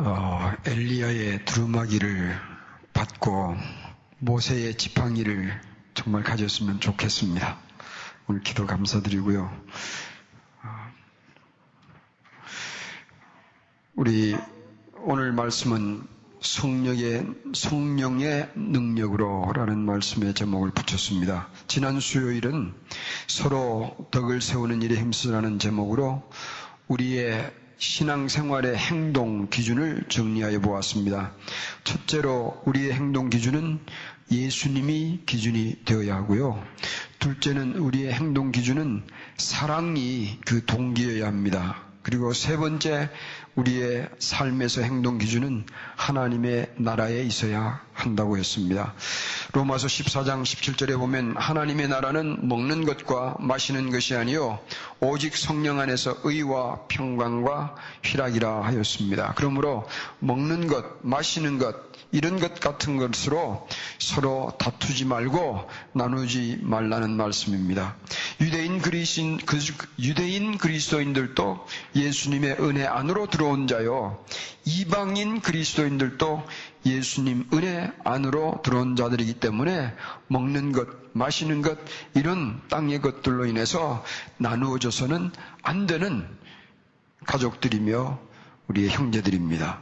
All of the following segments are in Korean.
어, 엘리야의 두루마기를 받고 모세의 지팡이를 정말 가졌으면 좋겠습니다. 오늘 기도 감사드리고요. 어, 우리 오늘 말씀은 성령의, 성령의 능력으로 라는 말씀의 제목을 붙였습니다. 지난 수요일은 서로 덕을 세우는 일에 힘쓰라는 제목으로 우리의 신앙생활의 행동 기준을 정리하여 보았습니다. 첫째로 우리의 행동 기준은 예수님이 기준이 되어야 하고요. 둘째는 우리의 행동 기준은 사랑이 그 동기여야 합니다. 그리고 세 번째 우리의 삶에서 행동 기준은 하나님의 나라에 있어야 한다고 했습니다. 로마서 14장 17절에 보면 하나님의 나라는 먹는 것과 마시는 것이 아니요 오직 성령 안에서 의와 평강과 희락이라 하였습니다. 그러므로 먹는 것, 마시는 것, 이런 것 같은 것으로 서로 다투지 말고 나누지 말라는 말씀입니다. 유대인 그리신 그, 유대인 그리스도인들도 예수님의 은혜 안으로 들어온 자요. 이방인 그리스도인들도 예수님 은혜 안으로 들어온 자들이기 때문에 먹는 것, 마시는 것, 이런 땅의 것들로 인해서 나누어져서는 안 되는 가족들이며 우리의 형제들입니다.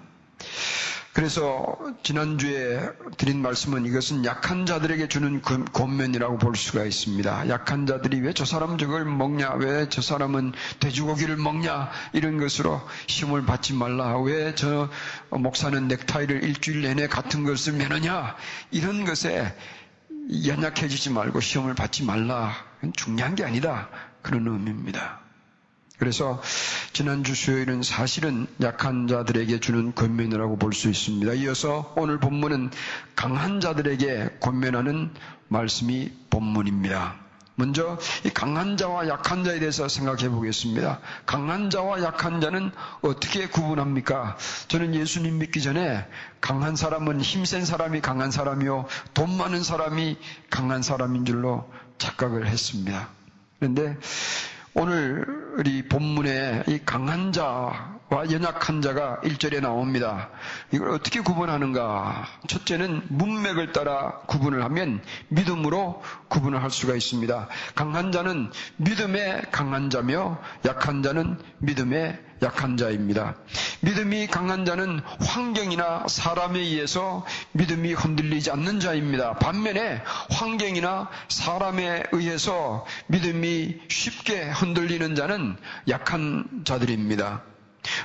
그래서 지난주에 드린 말씀은 이것은 약한 자들에게 주는 권면이라고 볼 수가 있습니다. 약한 자들이 왜 저 사람 저걸 먹냐? 왜 저 사람은 돼지고기를 먹냐? 이런 것으로 시험을 받지 말라. 왜 저 목사는 넥타이를 일주일 내내 같은 것을 매느냐? 이런 것에 연약해지지 말고 시험을 받지 말라. 중요한 게 아니다. 그런 의미입니다. 그래서 지난주 수요일은 사실은 약한 자들에게 주는 권면이라고 볼 수 있습니다. 이어서 오늘 본문은 강한 자들에게 권면하는 말씀이 본문입니다. 먼저 이 강한 자와 약한 자에 대해서 생각해 보겠습니다. 강한 자와 약한 자는 어떻게 구분합니까? 저는 예수님 믿기 전에 강한 사람은 힘센 사람이 강한 사람이요, 돈 많은 사람이 강한 사람인 줄로 착각을 했습니다. 그런데 오늘 우리 본문에 이 강한 자 와 연약한 자가 1절에 나옵니다. 이걸 어떻게 구분하는가? 첫째는 문맥을 따라 구분을 하면 믿음으로 구분을 할 수가 있습니다. 강한 자는 믿음의 강한 자며 약한 자는 믿음의 약한 자입니다. 믿음이 강한 자는 환경이나 사람에 의해서 믿음이 흔들리지 않는 자입니다. 반면에 환경이나 사람에 의해서 믿음이 쉽게 흔들리는 자는 약한 자들입니다.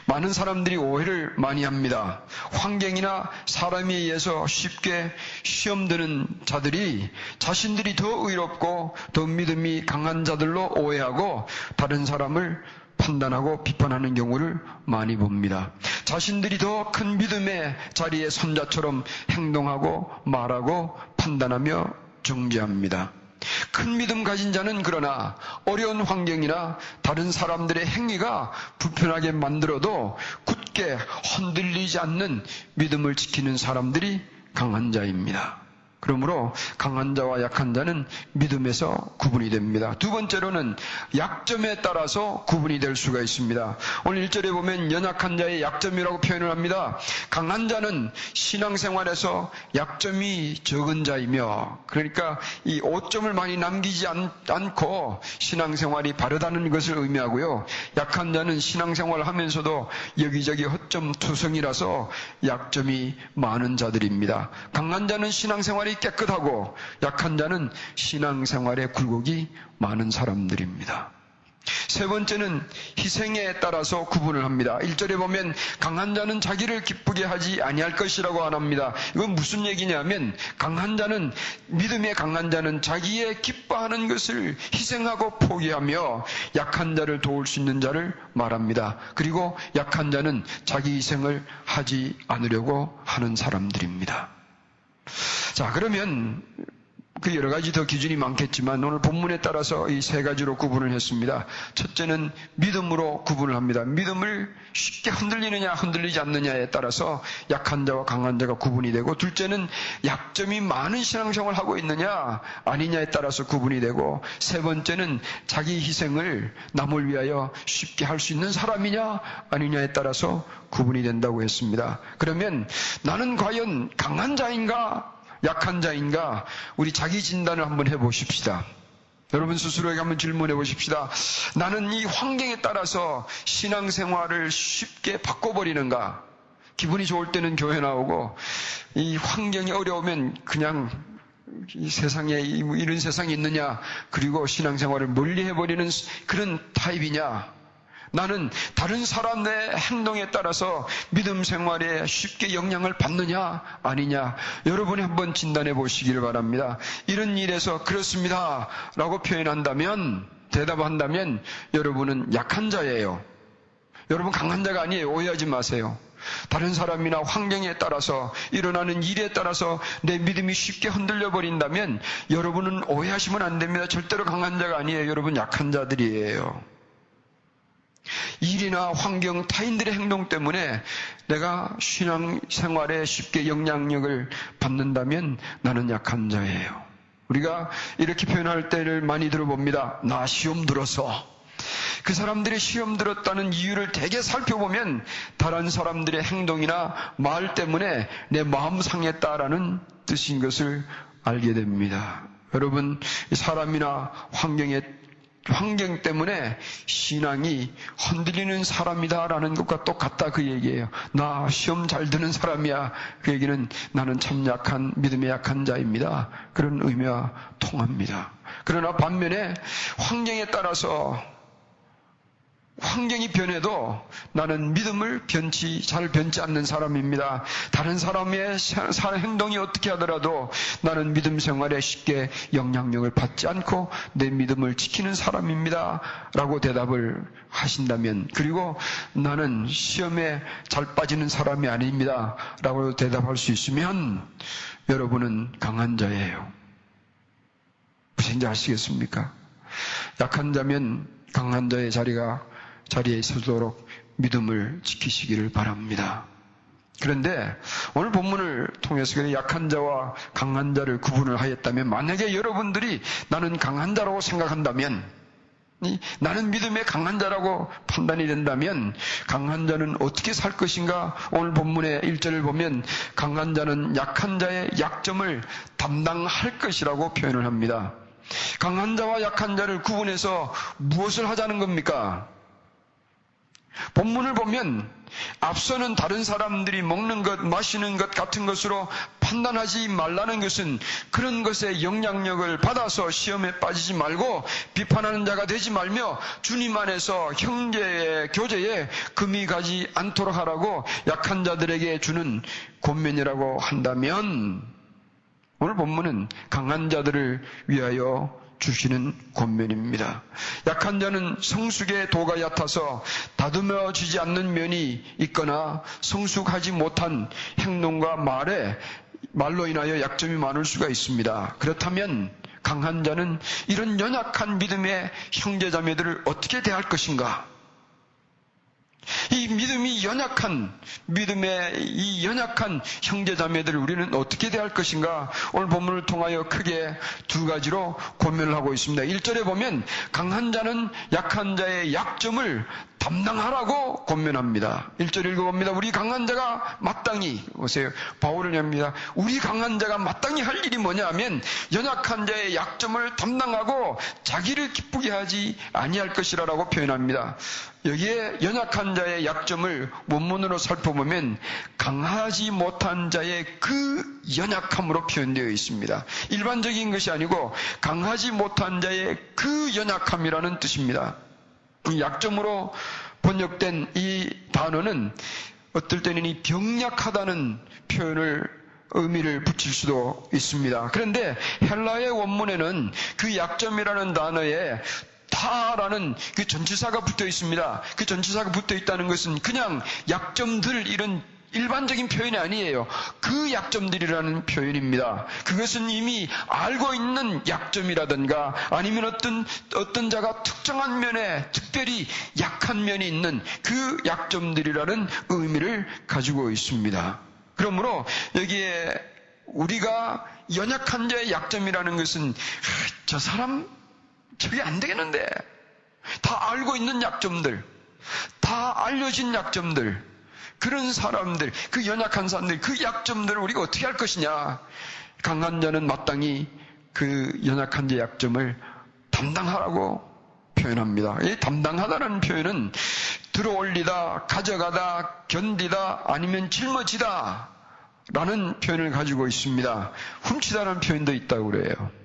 많은 사람들이 오해를 많이 합니다. 환경이나 사람에 의해서 쉽게 시험 드는 자들이 자신들이 더 의롭고 더 믿음이 강한 자들로 오해하고 다른 사람을 판단하고 비판하는 경우를 많이 봅니다. 자신들이 더 큰 믿음의 자리에 손자처럼 행동하고 말하고 판단하며 정죄합니다. 큰 믿음 가진 자는 그러나 어려운 환경이나 다른 사람들의 행위가 불편하게 만들어도 굳게 흔들리지 않는 믿음을 지키는 사람들이 강한 자입니다. 그러므로 강한 자와 약한 자는 믿음에서 구분이 됩니다. 두 번째로는 약점에 따라서 구분이 될 수가 있습니다. 오늘 1절에 보면 연약한 자의 약점이라고 표현을 합니다. 강한 자는 신앙생활에서 약점이 적은 자이며 그러니까 이 오점을 많이 남기지 않, 고 신앙생활이 바르다는 것을 의미하고요. 약한 자는 신앙생활을 하면서도 여기저기 허점 투성이라서 약점이 많은 자들입니다. 강한 자는 신앙생활이 신앙생활이 깨끗하고 약한 자는 신앙생활에 굴곡이 많은 사람들입니다. 세 번째는 희생에 따라서 구분을 합니다. 1절에 보면 강한 자는 자기를 기쁘게 하지 아니할 것이라고 안 합니다. 이건 무슨 얘기냐면 강한 자는 믿음의 강한 자는 자기의 기뻐하는 것을 희생하고 포기하며 약한 자를 도울 수 있는 자를 말합니다. 그리고 약한 자는 자기 희생을 하지 않으려고 하는 사람들입니다. 자, 그러면 그 여러 가지 더 기준이 많겠지만 오늘 본문에 따라서 이 세 가지로 구분을 했습니다. 첫째는 믿음으로 구분을 합니다. 믿음을 쉽게 흔들리느냐 흔들리지 않느냐에 따라서 약한 자와 강한 자가 구분이 되고 둘째는 약점이 많은 신앙생활을 하고 있느냐 아니냐에 따라서 구분이 되고 세 번째는 자기 희생을 남을 위하여 쉽게 할 수 있는 사람이냐 아니냐에 따라서 구분이 된다고 했습니다. 그러면 나는 과연 강한 자인가 약한 자인가 우리 자기 진단을 한번 해보십시다. 여러분 스스로에게 한번 질문해 보십시다. 나는 이 환경에 따라서 신앙생활을 쉽게 바꿔버리는가? 기분이 좋을 때는 교회 나오고 이 환경이 어려우면 그냥 이 세상에 이런 세상이 있느냐 그리고 신앙생활을 멀리 해버리는 그런 타입이냐 나는 다른 사람의 행동에 따라서 믿음 생활에 쉽게 영향을 받느냐 아니냐 여러분이 한번 진단해 보시기를 바랍니다. 이런 일에서 그렇습니다 라고 표현한다면 대답한다면 여러분은 약한 자예요. 여러분 강한 자가 아니에요. 오해하지 마세요. 다른 사람이나 환경에 따라서 일어나는 일에 따라서 내 믿음이 쉽게 흔들려 버린다면 여러분은 오해하시면 안 됩니다. 절대로 강한 자가 아니에요. 여러분 약한 자들이에요. 일이나 환경, 타인들의 행동 때문에 내가 신앙 생활에 쉽게 영향력을 받는다면 나는 약한 자예요. 우리가 이렇게 표현할 때를 많이 들어봅니다. 나 시험 들어서. 그 사람들이 시험 들었다는 이유를 대개 살펴보면 다른 사람들의 행동이나 말 때문에 내 마음 상했다라는 뜻인 것을 알게 됩니다. 여러분, 사람이나 환경에 환경 때문에 신앙이 흔들리는 사람이다라는 것과 똑같다 그 얘기예요. 나 시험 잘 드는 사람이야. 그 얘기는 나는 참 약한 믿음의 약한 자입니다. 그런 의미와 통합니다. 그러나 반면에 환경에 따라서 환경이 변해도 나는 믿음을 변치, 잘 변치 않는 사람입니다. 다른 사람의 행동이 어떻게 하더라도 나는 믿음 생활에 쉽게 영향력을 받지 않고 내 믿음을 지키는 사람입니다. 라고 대답을 하신다면, 그리고 나는 시험에 잘 빠지는 사람이 아닙니다. 라고 대답할 수 있으면 여러분은 강한 자예요. 무슨 지 아시겠습니까? 약한 자면 강한 자의 자리가 자리에 서도록 믿음을 지키시기를 바랍니다. 그런데 오늘 본문을 통해서 약한 자와 강한 자를 구분을 하였다면 만약에 여러분들이 나는 강한 자라고 생각한다면 나는 믿음의 강한 자라고 판단이 된다면 강한 자는 어떻게 살 것인가? 오늘 본문의 1절을 보면 강한 자는 약한 자의 약점을 담당할 것이라고 표현을 합니다. 강한 자와 약한 자를 구분해서 무엇을 하자는 겁니까? 본문을 보면 앞서는 다른 사람들이 먹는 것, 마시는 것 같은 것으로 판단하지 말라는 것은 그런 것에 영향력을 받아서 시험에 빠지지 말고 비판하는 자가 되지 말며 주님 안에서 형제의 교제에 금이 가지 않도록 하라고 약한 자들에게 주는 권면이라고 한다면 오늘 본문은 강한 자들을 위하여 주시는 권면입니다. 약한 자는 성숙의 도가 얕아서 다듬어지지 않는 면이 있거나 성숙하지 못한 행동과 말에 말로 인하여 약점이 많을 수가 있습니다. 그렇다면 강한 자는 이런 연약한 믿음의 형제자매들을 어떻게 대할 것인가? 이 믿음이 연약한 믿음의 이 연약한 형제자매들을 우리는 어떻게 대할 것인가? 오늘 본문을 통하여 크게 두 가지로 고민을 하고 있습니다. 1절에 보면 강한 자는 약한 자의 약점을 담당하라고 권면합니다. 1절 읽어봅니다. 우리 강한 자가 마땅히, 보세요. 바울을 합니다. 우리 강한 자가 마땅히 할 일이 뭐냐 하면 연약한 자의 약점을 담당하고 자기를 기쁘게 하지 아니할 것이라라고 표현합니다. 여기에 연약한 자의 약점을 원문으로 살펴보면 강하지 못한 자의 그 연약함으로 표현되어 있습니다. 일반적인 것이 아니고 강하지 못한 자의 그 연약함이라는 뜻입니다. 약점으로 번역된 이 단어는 어떨 때는 이 병약하다는 표현을 의미를 붙일 수도 있습니다. 그런데 헬라의 원문에는 그 약점이라는 단어에 타라는 그 전치사가 붙어 있습니다. 그 전치사가 붙어 있다는 것은 그냥 약점들 이런 일반적인 표현이 아니에요. 그 약점들이라는 표현입니다. 그것은 이미 알고 있는 약점이라든가 아니면 어떤, 어떤 자가 특정한 면에 특별히 약한 면이 있는 그 약점들이라는 의미를 가지고 있습니다. 그러므로 여기에 우리가 연약한 자의 약점이라는 것은 저 사람 저게 안 되겠는데 다 알고 있는 약점들 다 알려진 약점들 그런 사람들, 그 연약한 사람들, 그 약점들을 우리가 어떻게 할 것이냐. 강한 자는 마땅히 그 연약한 자 약점을 담당하라고 표현합니다. 이 담당하다는 표현은 들어올리다, 가져가다, 견디다, 아니면 짊어지다 라는 표현을 가지고 있습니다. 훔치다는 표현도 있다고 그래요.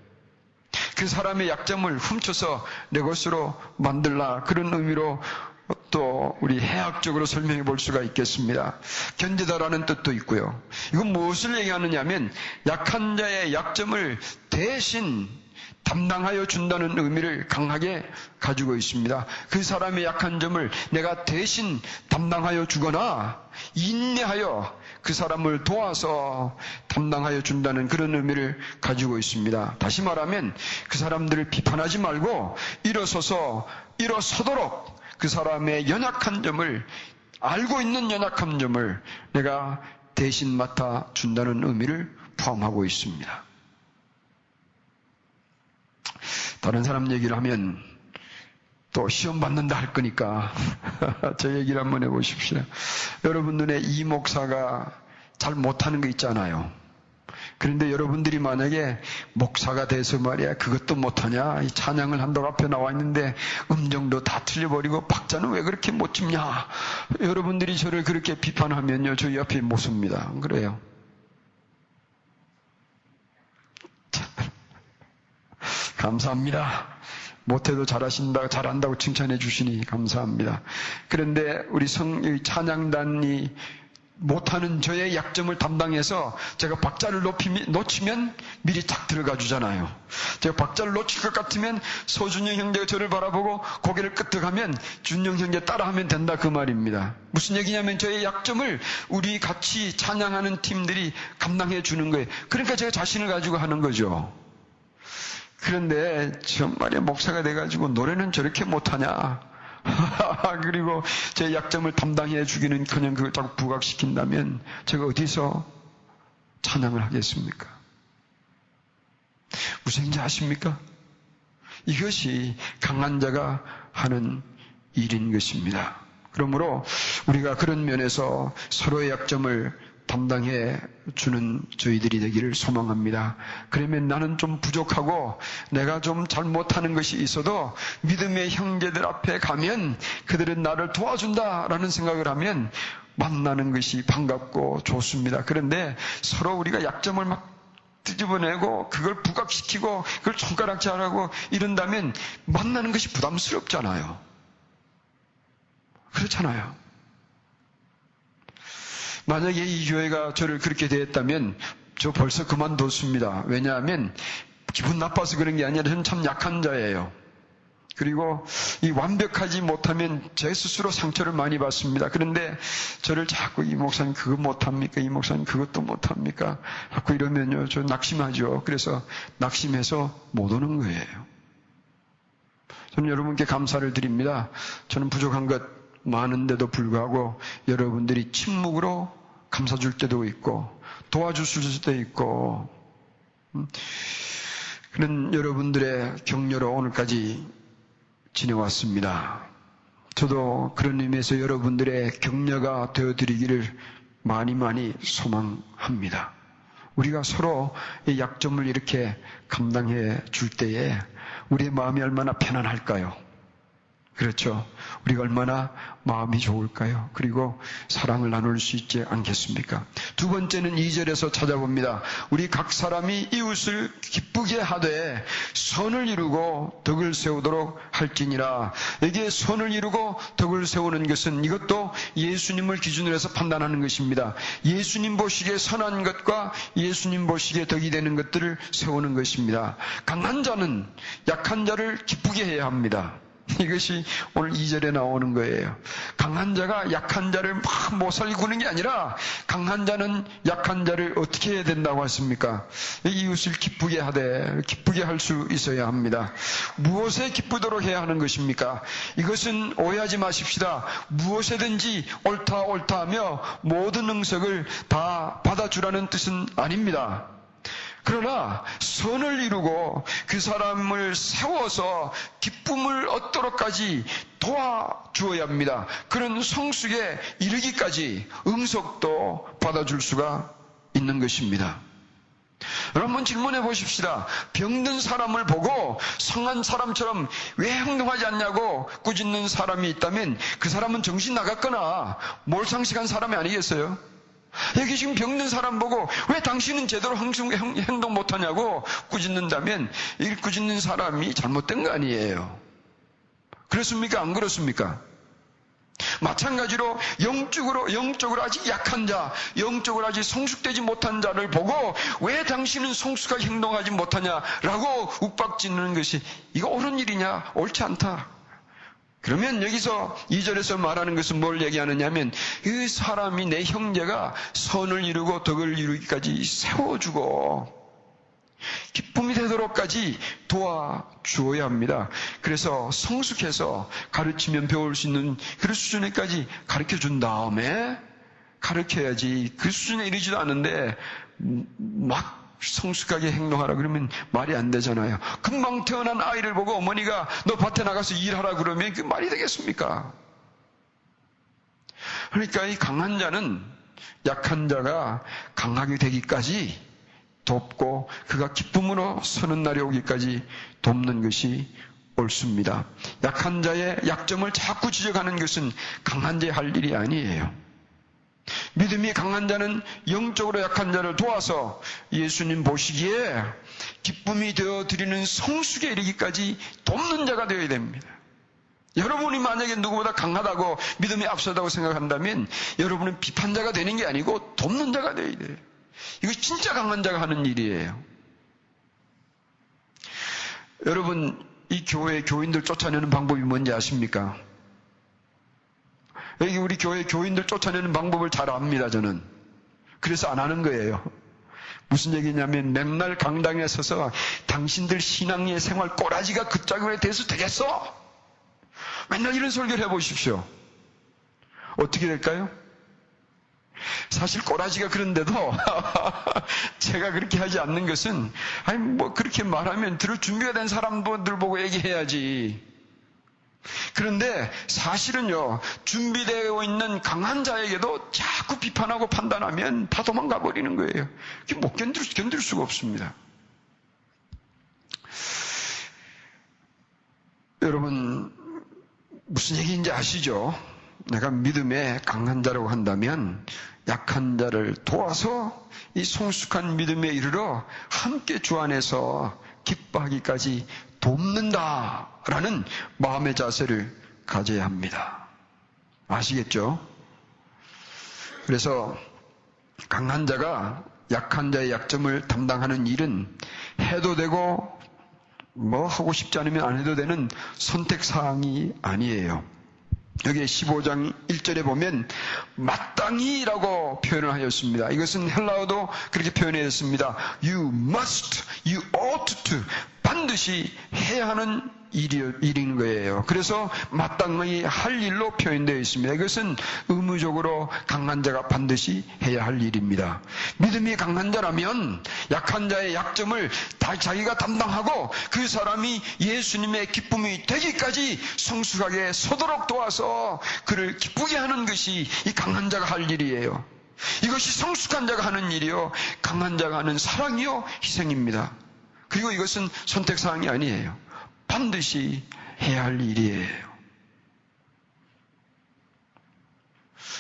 그 사람의 약점을 훔쳐서 내 것으로 만들라 그런 의미로 또 우리 해학적으로 설명해 볼 수가 있겠습니다. 견디다라는 뜻도 있고요. 이건 무엇을 얘기하느냐면 약한 자의 약점을 대신 담당하여 준다는 의미를 강하게 가지고 있습니다. 그 사람의 약한 점을 내가 대신 담당하여 주거나 인내하여 그 사람을 도와서 담당하여 준다는 그런 의미를 가지고 있습니다. 다시 말하면 그 사람들을 비판하지 말고 일어서서 일어서도록 그 사람의 연약한 점을 알고 있는 연약한 점을 내가 대신 맡아 준다는 의미를 포함하고 있습니다. 다른 사람 얘기를 하면 또 시험 받는다 할 거니까 저 얘기를 한번 해보십시오. 여러분 눈에 이 목사가 잘 못하는 거 있잖아요. 그런데 여러분들이 만약에 목사가 돼서 말이야 그것도 못하냐 이 찬양을 한다고 앞에 나와 있는데 음정도 다 틀려버리고 박자는 왜 그렇게 못 짚냐 여러분들이 저를 그렇게 비판하면요 저희 앞에 못 섭니다 그래요 감사합니다 못해도 잘하신다 잘한다고 칭찬해 주시니 감사합니다 그런데 우리 성 찬양단이 못하는 저의 약점을 담당해서 제가 박자를 높이면, 놓치면 미리 탁 들어가 주잖아요. 제가 박자를 놓칠 것 같으면 소준영 형제가 저를 바라보고 고개를 끄덕하면 준영 형제 따라하면 된다 그 말입니다. 무슨 얘기냐면 저의 약점을 우리 같이 찬양하는 팀들이 감당해 주는 거예요. 그러니까 제가 자신을 가지고 하는 거죠. 그런데 정말에 목사가 돼가지고 노래는 저렇게 못하냐. 그리고 제 약점을 담당해 주기는 그냥 그걸 자꾸 부각시킨다면 제가 어디서 찬양을 하겠습니까? 무슨 지 아십니까? 이것이 강한 자가 하는 일인 것입니다. 그러므로 우리가 그런 면에서 서로의 약점을 담당해 주는 저희들이 되기를 소망합니다. 그러면 나는 좀 부족하고 내가 좀 잘못하는 것이 있어도 믿음의 형제들 앞에 가면 그들은 나를 도와준다라는 생각을 하면 만나는 것이 반갑고 좋습니다. 그런데 서로 우리가 약점을 막 뒤집어내고 그걸 부각시키고 그걸 손가락질하고 이런다면 만나는 것이 부담스럽잖아요. 그렇잖아요. 만약에 이 교회가 저를 그렇게 대했다면 저 벌써 그만뒀습니다. 왜냐하면 기분 나빠서 그런 게 아니라 저는 참 약한 자예요. 그리고 이 완벽하지 못하면 제 스스로 상처를 많이 받습니다. 그런데 저를 자꾸 이 목사님 그거 못합니까? 이 목사님 그것도 못합니까? 자꾸 이러면요. 저 낙심하죠. 그래서 낙심해서 못 오는 거예요. 저는 여러분께 감사를 드립니다. 저는 부족한 것 많은데도 불구하고 여러분들이 침묵으로 감사줄 때도 있고 도와주실 때도 있고 음, 그런 여러분들의 격려로 오늘까지 지내왔습니다. 저도 그런 의미에서 여러분들의 격려가 되어드리기를 많이 많이 소망합니다. 우리가 서로 약점을 이렇게 감당해 줄 때에 우리의 마음이 얼마나 편안할까요? 그렇죠. 우리가 얼마나 마음이 좋을까요? 그리고 사랑을 나눌 수 있지 않겠습니까? 두 번째는 2절에서 찾아봅니다. 우리 각 사람이 이웃을 기쁘게 하되 선을 이루고 덕을 세우도록 할지니라. 여기에 선을 이루고 덕을 세우는 것은 이것도 예수님을 기준으로 해서 판단하는 것입니다. 예수님 보시기에 선한 것과 예수님 보시기에 덕이 되는 것들을 세우는 것입니다. 강한 자는 약한 자를 기쁘게 해야 합니다. 이것이 오늘 2절에 나오는 거예요. 강한 자가 약한 자를 막 모살 구는 게 아니라 강한 자는 약한 자를 어떻게 해야 된다고 했습니까? 이웃을 기쁘게 하되 기쁘게 할 수 있어야 합니다. 무엇에 기쁘도록 해야 하는 것입니까? 이것은 오해하지 마십시다. 무엇에든지 옳다 옳다 하며 모든 응석을 다 받아주라는 뜻은 아닙니다. 그러나 선을 이루고 그 사람을 세워서 기쁨을 얻도록까지 도와주어야 합니다. 그런 성숙에 이르기까지 응석도 받아줄 수가 있는 것입니다. 여러분 질문해 보십시다. 병든 사람을 보고 성한 사람처럼 왜 행동하지 않냐고 꾸짖는 사람이 있다면 그 사람은 정신 나갔거나 몰상식한 사람이 아니겠어요? 여기 지금 병든 사람 보고 왜 당신은 제대로 행동 못하냐고 꾸짖는다면 이 꾸짖는 사람이 잘못된 거 아니에요. 그렇습니까? 안 그렇습니까? 마찬가지로 영적으로 영적으로 아직 약한 자, 영적으로 아직 성숙되지 못한 자를 보고 왜 당신은 성숙하게 행동하지 못하냐라고 욱박짓는 것이 이거 옳은 일이냐? 옳지 않다. 그러면 여기서 2절에서 말하는 것은 뭘 얘기하느냐면 그 사람이 내 형제가 선을 이루고 덕을 이루기까지 세워주고 기쁨이 되도록까지 도와주어야 합니다. 그래서 성숙해서 가르치면 배울 수 있는 그런 수준에까지 가르쳐 준 다음에 가르쳐야지 그 수준에 이르지도 않은데 막 성숙하게 행동하라 그러면 말이 안 되잖아요. 금방 태어난 아이를 보고 어머니가 너 밭에 나가서 일하라 그러면 그 말이 되겠습니까? 그러니까 이 강한 자는 약한 자가 강하게 되기까지 돕고 그가 기쁨으로 서는 날이 오기까지 돕는 것이 옳습니다. 약한 자의 약점을 자꾸 지적하는 것은 강한 자의 할 일이 아니에요. 믿음이 강한 자는 영적으로 약한 자를 도와서 예수님 보시기에 기쁨이 되어 드리는 성숙에 이르기까지 돕는 자가 되어야 됩니다. 여러분이 만약에 누구보다 강하다고 믿음이 앞서다고 생각한다면 여러분은 비판자가 되는 게 아니고 돕는 자가 되어야 돼요. 이거 진짜 강한 자가 하는 일이에요. 여러분, 이 교회 교인들 쫓아내는 방법이 뭔지 아십니까? 여기 우리 교회 교인들 쫓아내는 방법을 잘 압니다, 저는. 그래서 안 하는 거예요. 무슨 얘기냐면 맨날 강당에 서서 당신들 신앙의 생활 꼬라지가 그 짝에 대해서 되겠어? 맨날 이런 설교를 해보십시오. 어떻게 될까요? 사실 꼬라지가 그런데도 제가 그렇게 하지 않는 것은 아니 뭐 그렇게 말하면 들을 준비가 된 사람들 보고 얘기해야지. 그런데 사실은요, 준비되어 있는 강한 자에게도 자꾸 비판하고 판단하면 다 도망가 버리는 거예요. 못 견딜, 견딜 수가 없습니다. 여러분, 무슨 얘기인지 아시죠? 내가 믿음에 강한 자라고 한다면 약한 자를 도와서 이 성숙한 믿음에 이르러 함께 주 안에서 기뻐하기까지 돕는다 라는 마음의 자세를 가져야 합니다. 아시겠죠? 그래서 강한 자가 약한 자의 약점을 담당하는 일은 해도 되고 뭐 하고 싶지 않으면 안 해도 되는 선택 사항이 아니에요. 여기 15장 1절에 보면 마땅히라고 표현을 하였습니다. 이것은 헬라어도 그렇게 표현했습니다. You must, you ought to 반드시 해야 하는 일인 거예요. 그래서 마땅히 할 일로 표현되어 있습니다. 이것은 의무적으로 강한 자가 반드시 해야 할 일입니다. 믿음이 강한 자라면 약한 자의 약점을 다 자기가 담당하고 그 사람이 예수님의 기쁨이 되기까지 성숙하게 서도록 도와서 그를 기쁘게 하는 것이 이 강한 자가 할 일이에요. 이것이 성숙한 자가 하는 일이요. 강한 자가 하는 사랑이요. 희생입니다. 그리고 이것은 선택사항이 아니에요. 반드시 해야 할 일이에요.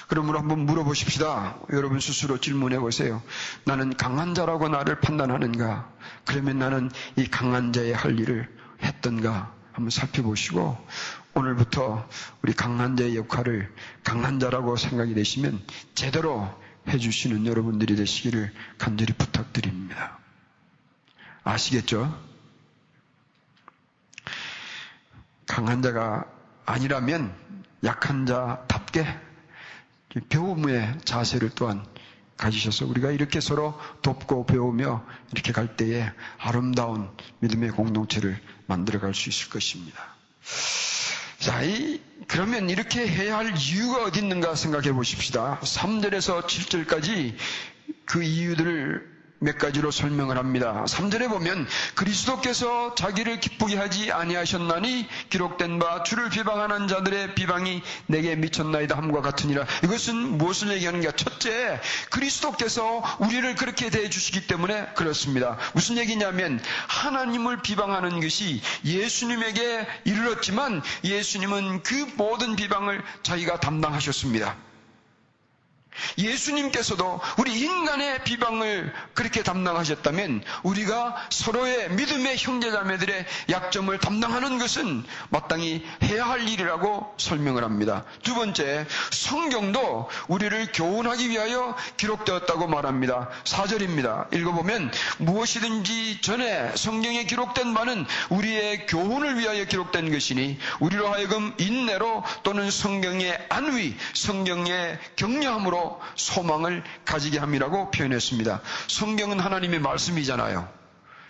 그러므로 한번 물어보십시다. 여러분 스스로 질문해 보세요. 나는 강한 자라고 나를 판단하는가? 그러면 나는 이 강한 자의 할 일을 했던가? 한번 살펴보시고 오늘부터 우리 강한 자의 역할을 강한 자라고 생각이 되시면 제대로 해주시는 여러분들이 되시기를 간절히 부탁드립니다. 아시겠죠? 강한 자가 아니라면 약한 자답게 배움의 자세를 또한 가지셔서 우리가 이렇게 서로 돕고 배우며 이렇게 갈 때에 아름다운 믿음의 공동체를 만들어갈 수 있을 것입니다. 자, 이, 그러면 이렇게 해야 할 이유가 어디 있는가 생각해 보십시다. 3절에서 7절까지 그 이유들을 몇 가지로 설명을 합니다. 3절에 보면 그리스도께서 자기를 기쁘게 하지 아니하셨나니 기록된 바 주를 비방하는 자들의 비방이 내게 미쳤나이다 함과 같으니라. 이것은 무엇을 얘기하는가? 첫째, 그리스도께서 우리를 그렇게 대해 주시기 때문에 그렇습니다. 무슨 얘기냐면 하나님을 비방하는 것이 예수님에게 이르렀지만 예수님은 그 모든 비방을 자기가 담당하셨습니다. 예수님께서도 우리 인간의 비방을 그렇게 담당하셨다면 우리가 서로의 믿음의 형제자매들의 약점을 담당하는 것은 마땅히 해야 할 일이라고 설명을 합니다. 두 번째, 성경도 우리를 교훈하기 위하여 기록되었다고 말합니다. 4절입니다. 읽어보면 무엇이든지 전에 성경에 기록된 바는 우리의 교훈을 위하여 기록된 것이니 우리로 하여금 인내로 또는 성경의 안위, 성경의 격려함으로 소망을 가지게 함이라고 표현했습니다. 성경은 하나님의 말씀이잖아요.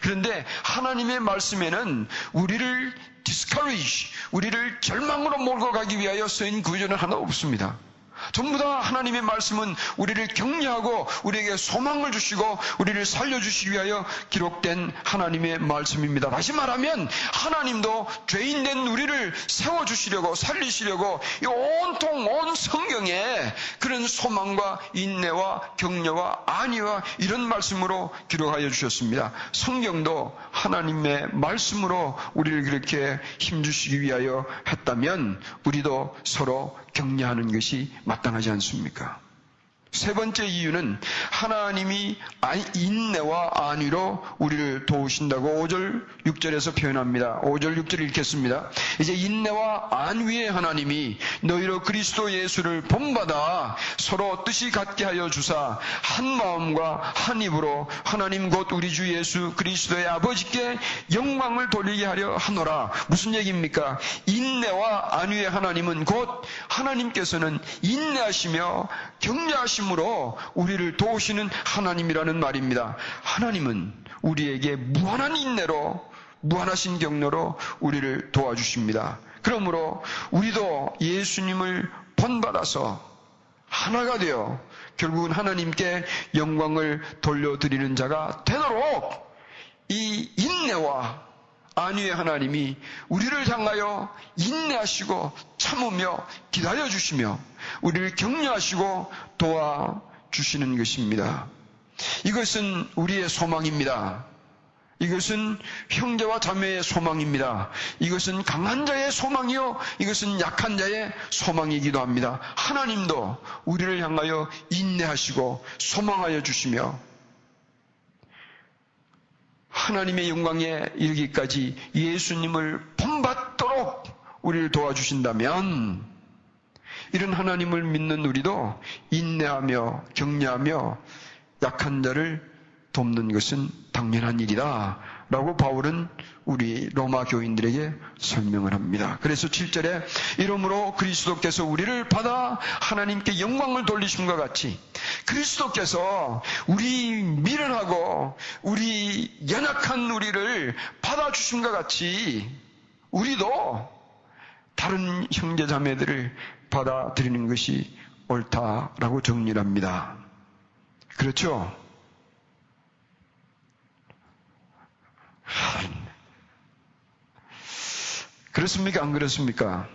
그런데 하나님의 말씀에는 우리를 discourage, 우리를 절망으로 몰고 가기 위하여 쓰인 구절은 하나 없습니다. 전부 다 하나님의 말씀은 우리를 격려하고 우리에게 소망을 주시고 우리를 살려주시기 위하여 기록된 하나님의 말씀입니다. 다시 말하면 하나님도 죄인된 우리를 세워주시려고 살리시려고 온통 온 성경에 그런 소망과 인내와 격려와 안위와 이런 말씀으로 기록하여 주셨습니다. 성경도 하나님의 말씀으로 우리를 그렇게 힘주시기 위하여 했다면 우리도 서로 격려하는 것이 마땅하지 않습니까? 세 번째 이유는 하나님이 인내와 안위로 우리를 도우신다고 5절, 6절에서 표현합니다. 5절, 6절 읽겠습니다. 이제 인내와 안위의 하나님이 너희로 그리스도 예수를 본받아 서로 뜻이 같게 하여 주사 한 마음과 한 입으로 하나님 곧 우리 주 예수 그리스도의 아버지께 영광을 돌리게 하려 하노라. 무슨 얘기입니까? 인내와 안위의 하나님은 곧 하나님께서는 인내하시며 격려하시며 하심으로 우리를 도우시는 하나님이라는 말입니다. 하나님은 우리에게 무한한 인내로 무한하신 격려로 우리를 도와주십니다. 그러므로 우리도 예수님을 본받아서 하나가 되어 결국은 하나님께 영광을 돌려드리는 자가 되도록 이 인내와 안위의 하나님이 우리를 향하여 인내하시고 참으며 기다려 주시며 우리를 격려하시고 도와 주시는 것입니다. 이것은 우리의 소망입니다. 이것은 형제와 자매의 소망입니다. 이것은 강한 자의 소망이요. 이것은 약한 자의 소망이기도 합니다. 하나님도 우리를 향하여 인내하시고 소망하여 주시며 하나님의 영광에 이르기까지 예수님을 본받도록 우리를 도와주신다면 이런 하나님을 믿는 우리도 인내하며 격려하며 약한 자를 돕는 것은 당연한 일이다. 라고 바울은 우리 로마 교인들에게 설명을 합니다. 그래서 7절에 이러므로 그리스도께서 우리를 받아 하나님께 영광을 돌리심과 같이 그리스도께서 우리 미련하고 우리 연약한 우리를 받아주심과 같이 우리도 다른 형제 자매들을 받아들이는 것이 옳다라고 정리를 합니다. 그렇죠? 그렇습니까? 안 그렇습니까?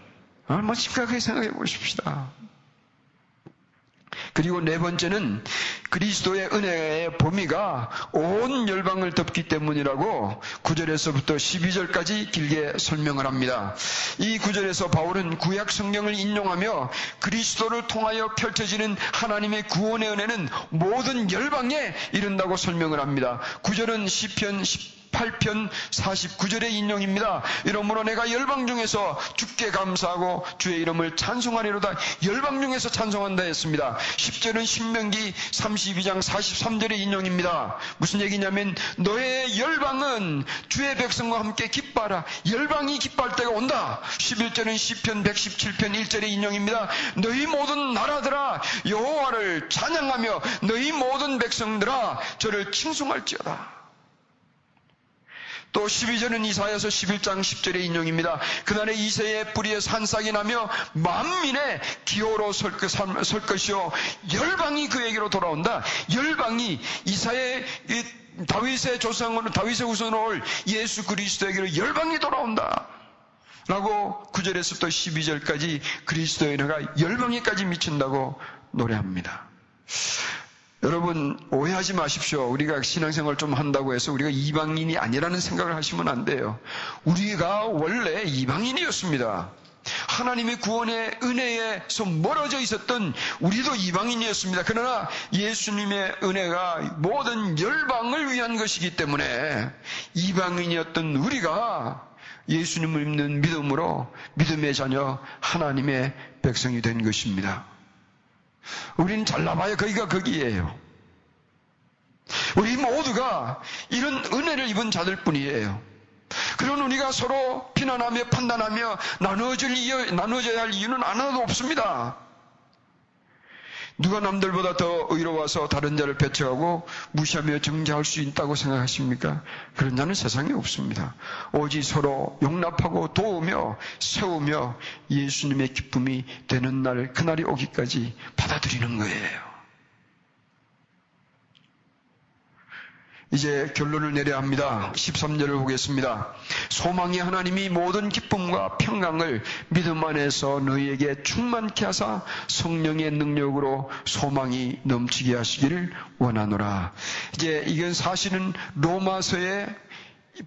얼마 심각하게 생각해 보십시다. 그리고 네 번째는 그리스도의 은혜의 범위가 온 열방을 덮기 때문이라고 9절에서부터 12절까지 길게 설명을 합니다. 이 9절에서 바울은 구약 성경을 인용하며 그리스도를 통하여 펼쳐지는 하나님의 구원의 은혜는 모든 열방에 이른다고 설명을 합니다. 9절은 시편 18편 49절의 인용입니다. 이러므로 내가 열방 중에서 주께 감사하고 주의 이름을 찬송하리로다. 열방 중에서 찬송한다 했습니다. 10절은 신명기 32장 43절의 인용입니다. 무슨 얘기냐면 너의 열방은 주의 백성과 함께 기뻐하라. 열방이 기뻐할 때가 온다. 11절은 시편 117편 1절의 인용입니다. 너희 모든 나라들아 여호와를 찬양하며 너희 모든 백성들아 저를 칭송할지어다. 또 12절은 이사야서 11장 10절의 인용입니다. 그날에 이세의 뿌리에 산싹이 나며 만민의 기호로 설, 설 것이요 열방이 그에게로 돌아온다. 열방이 이사의 다윗의 조상으로 다윗의 후손으로 올 예수 그리스도에게로 열방이 돌아온다. 라고 9절에서 또 12절까지 그리스도의 은혜가 열방에까지 미친다고 노래합니다. 여러분 오해하지 마십시오. 우리가 신앙생활 좀 한다고 해서 우리가 이방인이 아니라는 생각을 하시면 안 돼요. 우리가 원래 이방인이었습니다. 하나님의 구원의 은혜에서 멀어져 있었던 우리도 이방인이었습니다. 그러나 예수님의 은혜가 모든 열방을 위한 것이기 때문에 이방인이었던 우리가 예수님을 믿는 믿음으로 믿음의 자녀 하나님의 백성이 된 것입니다. 우리는 잘나봐야 거기가 거기에요. 우리 모두가 이런 은혜를 입은 자들 뿐이에요. 그런 우리가 서로 비난하며 판단하며 나누어질 이유, 나누어져야 할 이유는 하나도 없습니다. 누가 남들보다 더 의로워서 다른 자를 배척하고 무시하며 정죄할 수 있다고 생각하십니까? 그런 자는 세상에 없습니다. 오직 서로 용납하고 도우며 세우며 예수님의 기쁨이 되는 날, 그날이 오기까지 받아들이는 거예요. 이제 결론을 내려야 합니다. 13절을 보겠습니다. 소망이 하나님이 모든 기쁨과 평강을 믿음 안에서 너희에게 충만케 하사 성령의 능력으로 소망이 넘치게 하시기를 원하노라. 이제 이건 사실은 로마서의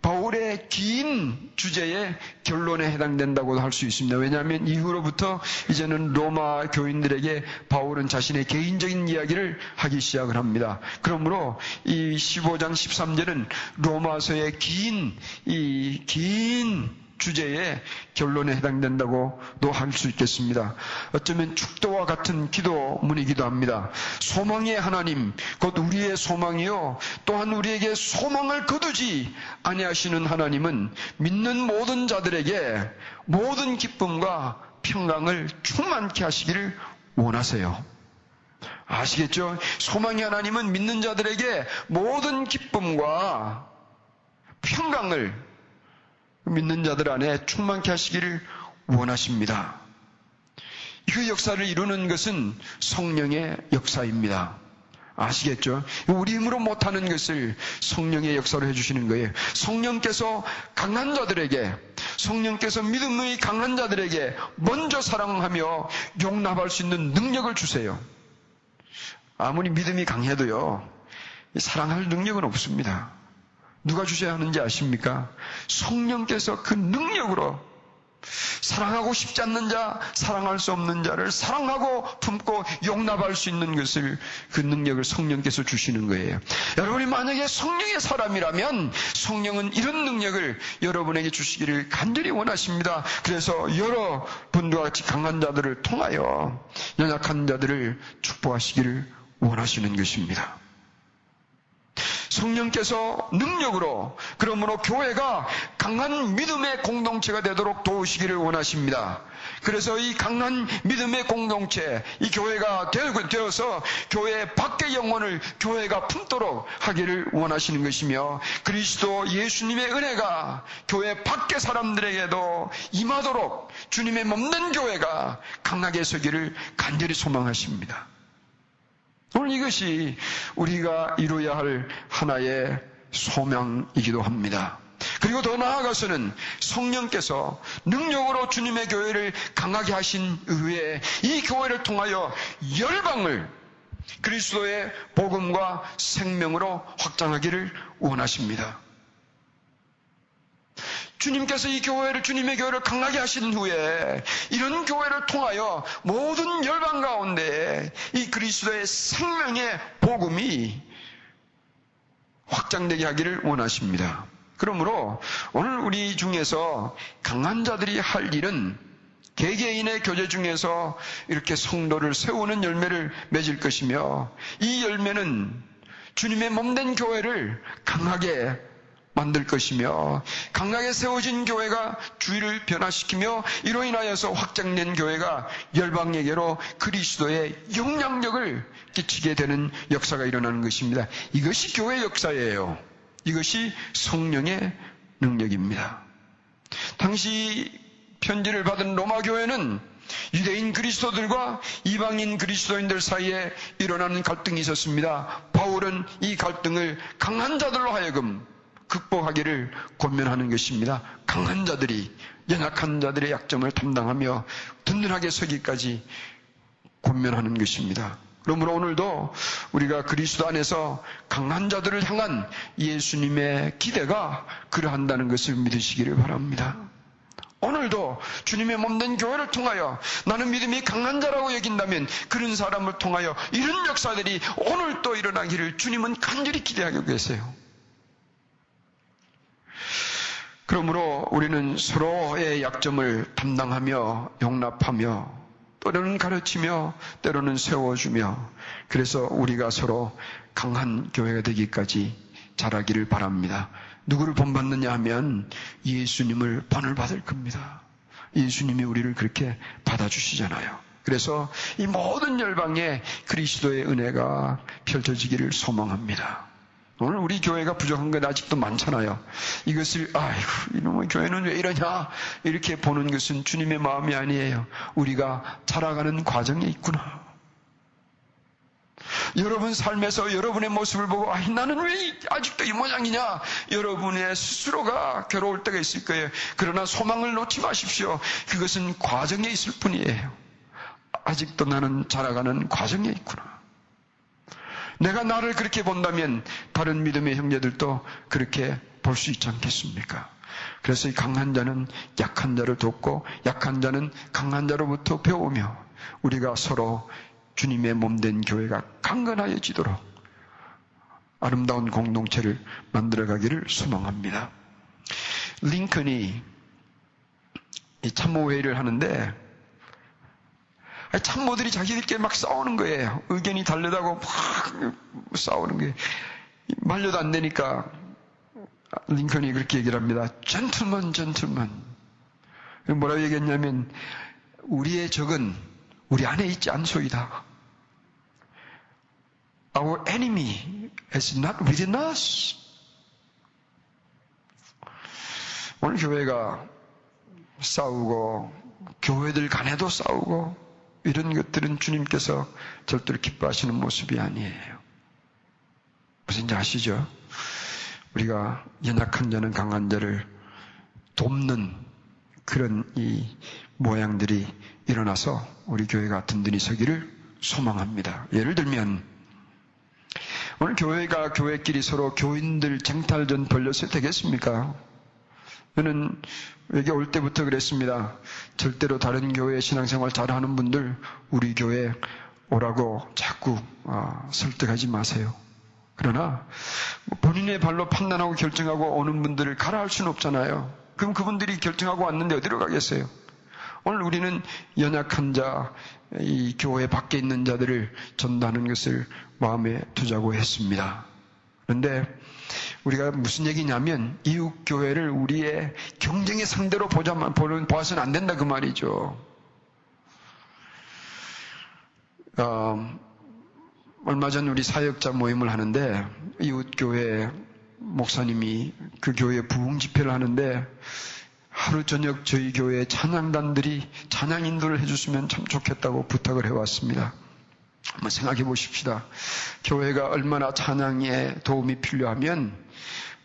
바울의 긴 주제의 결론에 해당된다고 할 수 있습니다. 왜냐하면 이후로부터 이제는 로마 교인들에게 바울은 자신의 개인적인 이야기를 하기 시작을 합니다. 그러므로 이 15장 13절은 로마서의 긴, 이 긴 주제의 결론에 해당된다고도 할 수 있겠습니다. 어쩌면 축도와 같은 기도문이기도 합니다. 소망의 하나님, 곧 우리의 소망이요. 또한 우리에게 소망을 거두지 아니하시는 하나님은 믿는 모든 자들에게 모든 기쁨과 평강을 충만케 하시기를 원하세요. 아시겠죠? 소망의 하나님은 믿는 자들에게 모든 기쁨과 평강을 믿는 자들 안에 충만케 하시기를 원하십니다. 그 역사를 이루는 것은 성령의 역사입니다. 아시겠죠? 우리 힘으로 못하는 것을 성령의 역사로 해주시는 거예요. 성령께서 강한 자들에게, 성령께서 믿음의 강한 자들에게 먼저 사랑하며 용납할 수 있는 능력을 주세요. 아무리 믿음이 강해도요, 사랑할 능력은 없습니다. 누가 주셔야 하는지 아십니까? 성령께서 그 능력으로 사랑하고 싶지 않는 자, 사랑할 수 없는 자를 사랑하고 품고 용납할 수 있는 것을 그 능력을 성령께서 주시는 거예요. 여러분이 만약에 성령의 사람이라면 성령은 이런 능력을 여러분에게 주시기를 간절히 원하십니다. 그래서 여러분과 같이 강한 자들을 통하여 연약한 자들을 축복하시기를 원하시는 것입니다. 성령께서 능력으로 그러므로 교회가 강한 믿음의 공동체가 되도록 도우시기를 원하십니다. 그래서 이 강한 믿음의 공동체, 이 교회가 되어서 교회 밖의 영혼을 교회가 품도록 하기를 원하시는 것이며 그리스도 예수님의 은혜가 교회 밖의 사람들에게도 임하도록 주님의 몸된 교회가 강하게 서기를 간절히 소망하십니다. 오늘 이것이 우리가 이루어야 할 하나의 소명이기도 합니다. 그리고 더 나아가서는 성령께서 능력으로 주님의 교회를 강하게 하신 후에 이 교회를 통하여 열방을 그리스도의 복음과 생명으로 확장하기를 원하십니다. 주님께서 이 교회를 주님의 교회를 강하게 하신 후에 이런 교회를 통하여 모든 열방 가운데 이 그리스도의 생명의 복음이 확장되게 하기를 원하십니다. 그러므로 오늘 우리 중에서 강한 자들이 할 일은 개개인의 교제 중에서 이렇게 성도를 세우는 열매를 맺을 것이며 이 열매는 주님의 몸된 교회를 강하게 만들 것이며 강하게 세워진 교회가 주의를 변화시키며 이로 인하여서 확장된 교회가 열방에게로 그리스도의 영향력을 끼치게 되는 역사가 일어나는 것입니다. 이것이 교회 역사예요. 이것이 성령의 능력입니다. 당시 편지를 받은 로마 교회는 유대인 그리스도들과 이방인 그리스도인들 사이에 일어나는 갈등이 있었습니다. 바울은 이 갈등을 강한 자들로 하여금 극복하기를 권면하는 것입니다. 강한 자들이 연약한 자들의 약점을 담당하며 든든하게 서기까지 권면하는 것입니다. 그러므로 오늘도 우리가 그리스도 안에서 강한 자들을 향한 예수님의 기대가 그러한다는 것을 믿으시기를 바랍니다. 오늘도 주님의 몸된 교회를 통하여 나는 믿음이 강한 자라고 여긴다면 그런 사람을 통하여 이런 역사들이 오늘 또 일어나기를 주님은 간절히 기대하고 계세요. 그러므로 우리는 서로의 약점을 담당하며 용납하며 때로는 가르치며 때로는 세워주며 그래서 우리가 서로 강한 교회가 되기까지 자라기를 바랍니다. 누구를 본받느냐 하면 예수님을 본을 받을 겁니다. 예수님이 우리를 그렇게 받아주시잖아요. 그래서 이 모든 열방에 그리스도의 은혜가 펼쳐지기를 소망합니다. 오늘 우리 교회가 부족한 건 아직도 많잖아요. 이것을 아이고 이놈의 교회는 왜 이러냐 이렇게 보는 것은 주님의 마음이 아니에요. 우리가 자라가는 과정에 있구나. 여러분 삶에서 여러분의 모습을 보고 아, 나는 왜 아직도 이 모양이냐? 여러분의 스스로가 괴로울 때가 있을 거예요. 그러나 소망을 놓지 마십시오. 그것은 과정에 있을 뿐이에요. 아직도 나는 자라가는 과정에 있구나. 내가 나를 그렇게 본다면 다른 믿음의 형제들도 그렇게 볼 수 있지 않겠습니까? 그래서 이 강한 자는 약한 자를 돕고 약한 자는 강한 자로부터 배우며 우리가 서로 주님의 몸된 교회가 강건하여지도록 아름다운 공동체를 만들어가기를 소망합니다. 링컨이 참모회의를 하는데 참모들이 자기들끼리 막 싸우는 거예요. 의견이 다르다고 막 싸우는 거예요. 말려도 안 되니까 링컨이 그렇게 얘기를 합니다. 젠틀먼, 젠틀먼. 뭐라고 얘기했냐면 우리의 적은 우리 안에 있지 않소이다. Our enemy is not within us. 오늘 교회가 싸우고 교회들 간에도 싸우고 이런 것들은 주님께서 절대로 기뻐하시는 모습이 아니에요. 무슨 지 아시죠? 우리가 연약한 자는 강한 자를 돕는 그런 이 모양들이 일어나서 우리 교회가 든든히 서기를 소망합니다. 예를 들면 오늘 교회가 교회끼리 서로 교인들 쟁탈전 벌렸을 되겠습니까? 저는 여기 올 때부터 그랬습니다. 절대로 다른 교회 신앙생활 잘하는 분들 우리 교회 오라고 자꾸 어, 설득하지 마세요. 그러나 본인의 발로 판단하고 결정하고 오는 분들을 가라 할 수는 없잖아요. 그럼 그분들이 결정하고 왔는데 어디로 가겠어요? 오늘 우리는 연약한 자, 이 교회 밖에 있는 자들을 전도하는 것을 마음에 두자고 했습니다. 그런데 우리가 무슨 얘기냐면 이웃 교회를 우리의 경쟁의 상대로 보자만 보는 보아서는 안 된다 그 말이죠. 어, 얼마 전 우리 사역자 모임을 하는데 이웃 교회 목사님이 그 교회 부흥 집회를 하는데 하루 저녁 저희 교회 찬양단들이 찬양 인도를 해줬으면 참 좋겠다고 부탁을 해왔습니다. 한번 생각해 보십시다. 교회가 얼마나 찬양에 도움이 필요하면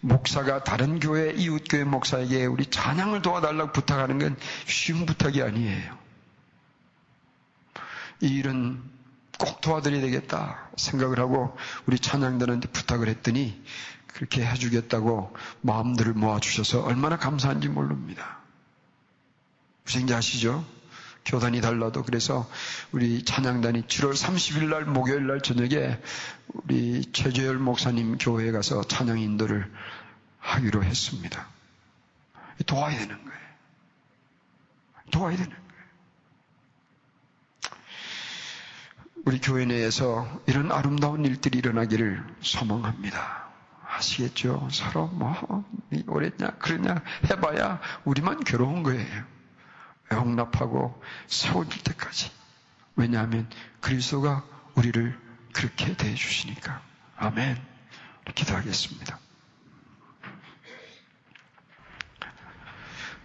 목사가 다른 교회, 이웃교회 목사에게 우리 찬양을 도와달라고 부탁하는 건 쉬운 부탁이 아니에요. 이 일은 꼭 도와드려야 되겠다 생각을 하고 우리 찬양단한테 부탁을 했더니 그렇게 해주겠다고 마음들을 모아주셔서 얼마나 감사한지 모릅니다. 무슨 아시죠? 교단이 달라도 그래서 우리 찬양단이 7월 30일 날 목요일 날 저녁에 우리 최재열 목사님 교회에 가서 찬양 인도를 하기로 했습니다. 도와야 되는 거예요. 도와야 되는 거예요. 우리 교회 내에서 이런 아름다운 일들이 일어나기를 소망합니다. 아시겠죠? 서로 뭐, 오랬냐, 그러냐 해봐야 우리만 괴로운 거예요. 용납하고 세워질 때까지. 왜냐하면 그리스도가 우리를 그렇게 대해주시니까. 아멘. 기도하겠습니다.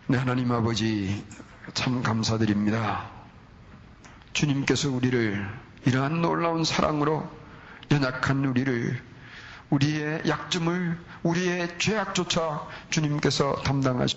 네, 하나님 아버지, 참 감사드립니다. 주님께서 우리를 이러한 놀라운 사랑으로 연약한 우리를, 우리의 약점을, 우리의 죄악조차 주님께서 담당하시